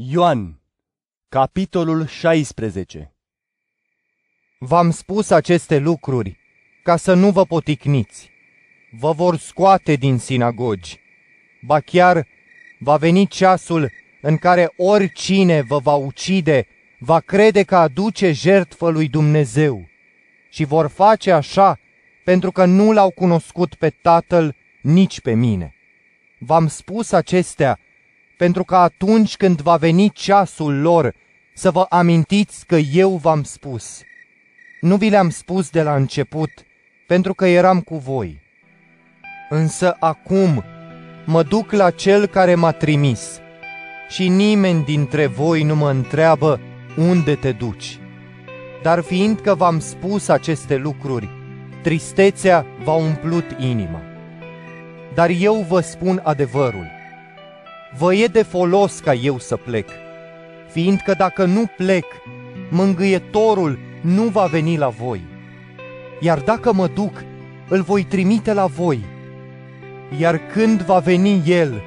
Ioan, capitolul 16 V-am spus aceste lucruri ca să nu vă poticniți. Vă vor scoate din sinagogi. Ba chiar va veni ceasul în care oricine vă va ucide va crede că aduce jertfă lui Dumnezeu. Și vor face așa pentru că nu l-au cunoscut pe Tatăl nici pe mine. V-am spus acestea pentru că atunci când va veni ceasul lor să vă amintiți că eu v-am spus. Nu vi le-am spus de la început, pentru că eram cu voi. Însă acum mă duc la cel care m-a trimis și nimeni dintre voi nu mă întreabă unde te duci. Dar fiindcă v-am spus aceste lucruri, tristețea v-a umplut inima. Dar eu vă spun adevărul vă e de folos ca eu să plec, fiindcă dacă nu plec, mângâietorul nu va veni la voi. Iar dacă mă duc, îl voi trimite la voi. Iar când va veni el,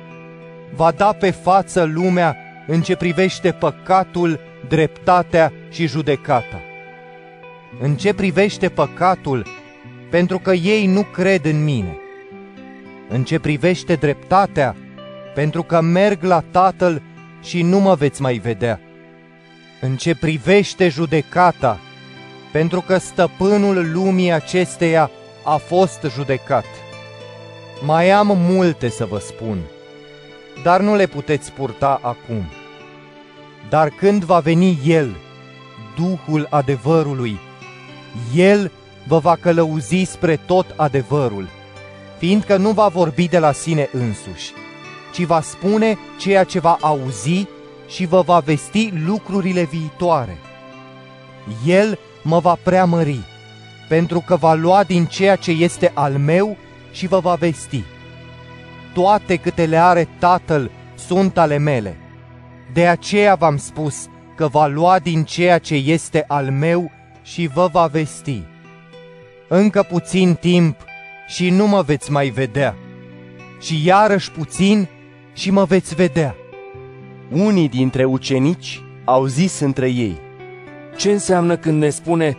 va da pe față lumea în ce privește păcatul, dreptatea și judecata. În ce privește păcatul, pentru că ei nu cred în mine. În ce privește dreptatea, pentru că merg la Tatăl și nu mă veți mai vedea. În ce privește judecata, pentru că stăpânul lumii acesteia a fost judecat. Mai am multe să vă spun, dar nu le puteți purta acum. Dar când va veni El, Duhul adevărului, El vă va călăuzi spre tot adevărul, fiindcă nu va vorbi de la sine însuși, ci va spune ceea ce va auzi și vă va vesti lucrurile viitoare. El mă va preamări, pentru că va lua din ceea ce este al meu și vă va vesti. Toate câte le are Tatăl sunt ale mele. De aceea v-am spus că va lua din ceea ce este al meu și vă va vesti. Încă puțin timp și nu mă veți mai vedea. Și iarăși puțin și mă veți vedea. Unii dintre ucenici au zis între ei, Ce înseamnă când ne spune,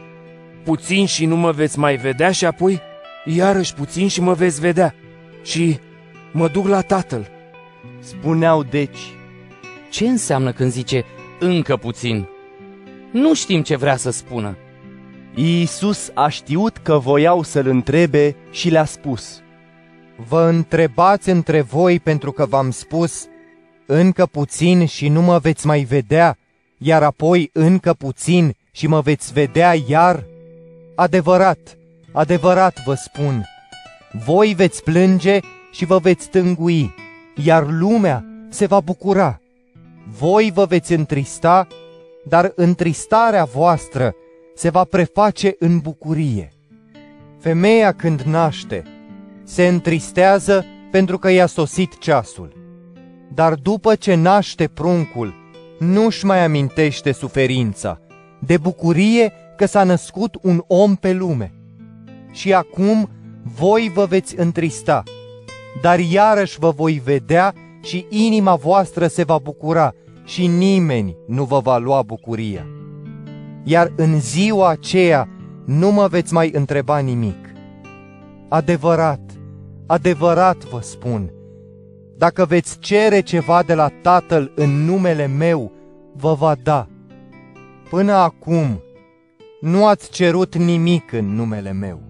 puțin și nu mă veți mai vedea și apoi, iarăși puțin și mă veți vedea și mă duc la tatăl? Spuneau deci, Ce înseamnă când zice încă puțin? Nu știm ce vrea să spună. Iisus a știut că voiau să-l întrebe și le-a spus, Vă întrebați între voi pentru că v-am spus, încă puțin și nu mă veți mai vedea, iar apoi încă puțin și mă veți vedea iar? Adevărat, adevărat vă spun, voi veți plânge și vă veți tângui, iar lumea se va bucura. Voi vă veți întrista, dar întristarea voastră se va preface în bucurie. Femeia când naște, se întristează pentru că i-a sosit ceasul. Dar după ce naște pruncul, nu-și mai amintește suferința, de bucurie că s-a născut un om pe lume. Și acum voi vă veți întrista, dar iarăși vă voi vedea și inima voastră se va bucura și nimeni nu vă va lua bucuria. Iar în ziua aceea nu mă veți mai întreba nimic. Adevărat, adevărat vă spun, dacă veți cere ceva de la Tatăl în numele meu, vă va da. Până acum nu ați cerut nimic în numele meu.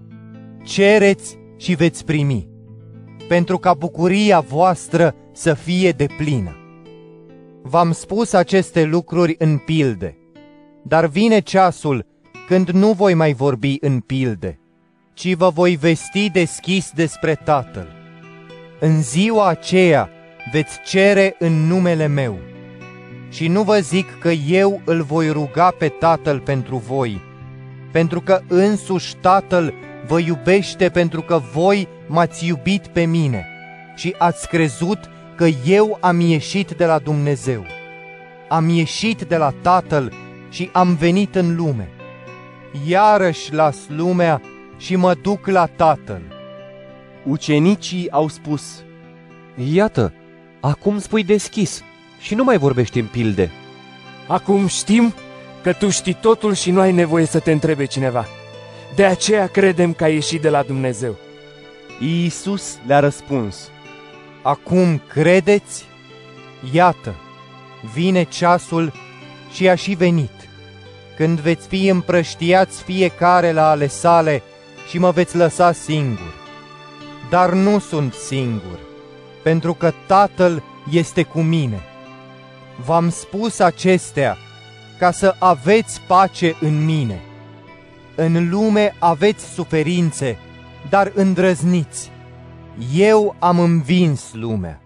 Cereți și veți primi, pentru ca bucuria voastră să fie de plină. V-am spus aceste lucruri în pilde, dar vine ceasul când nu voi mai vorbi în pilde, ci vă voi vesti deschis despre Tatăl. În ziua aceea veți cere în numele meu. Și nu vă zic că eu îl voi ruga pe Tatăl pentru voi, pentru că însuși Tatăl vă iubește pentru că voi m-ați iubit pe mine și ați crezut că eu am ieșit de la Dumnezeu. Am ieșit de la Tatăl și am venit în lume. Iarăși las lumea și mă duc la Tatăl. Ucenicii au spus, Iată, acum spui deschis și nu mai vorbește în pilde. Acum știm că tu știi totul și nu ai nevoie să te întrebe cineva. De aceea credem că ai ieșit de la Dumnezeu. Iisus le-a răspuns, Acum credeți? Iată, vine ceasul și a și venit, când veți fi împrăștiați fiecare la ale sale și mă veți lăsa singur. Dar nu sunt singur, pentru că Tatăl este cu mine. V-am spus acestea ca să aveți pace în mine. În lume aveți suferințe, dar îndrăzniți. Eu am învins lumea.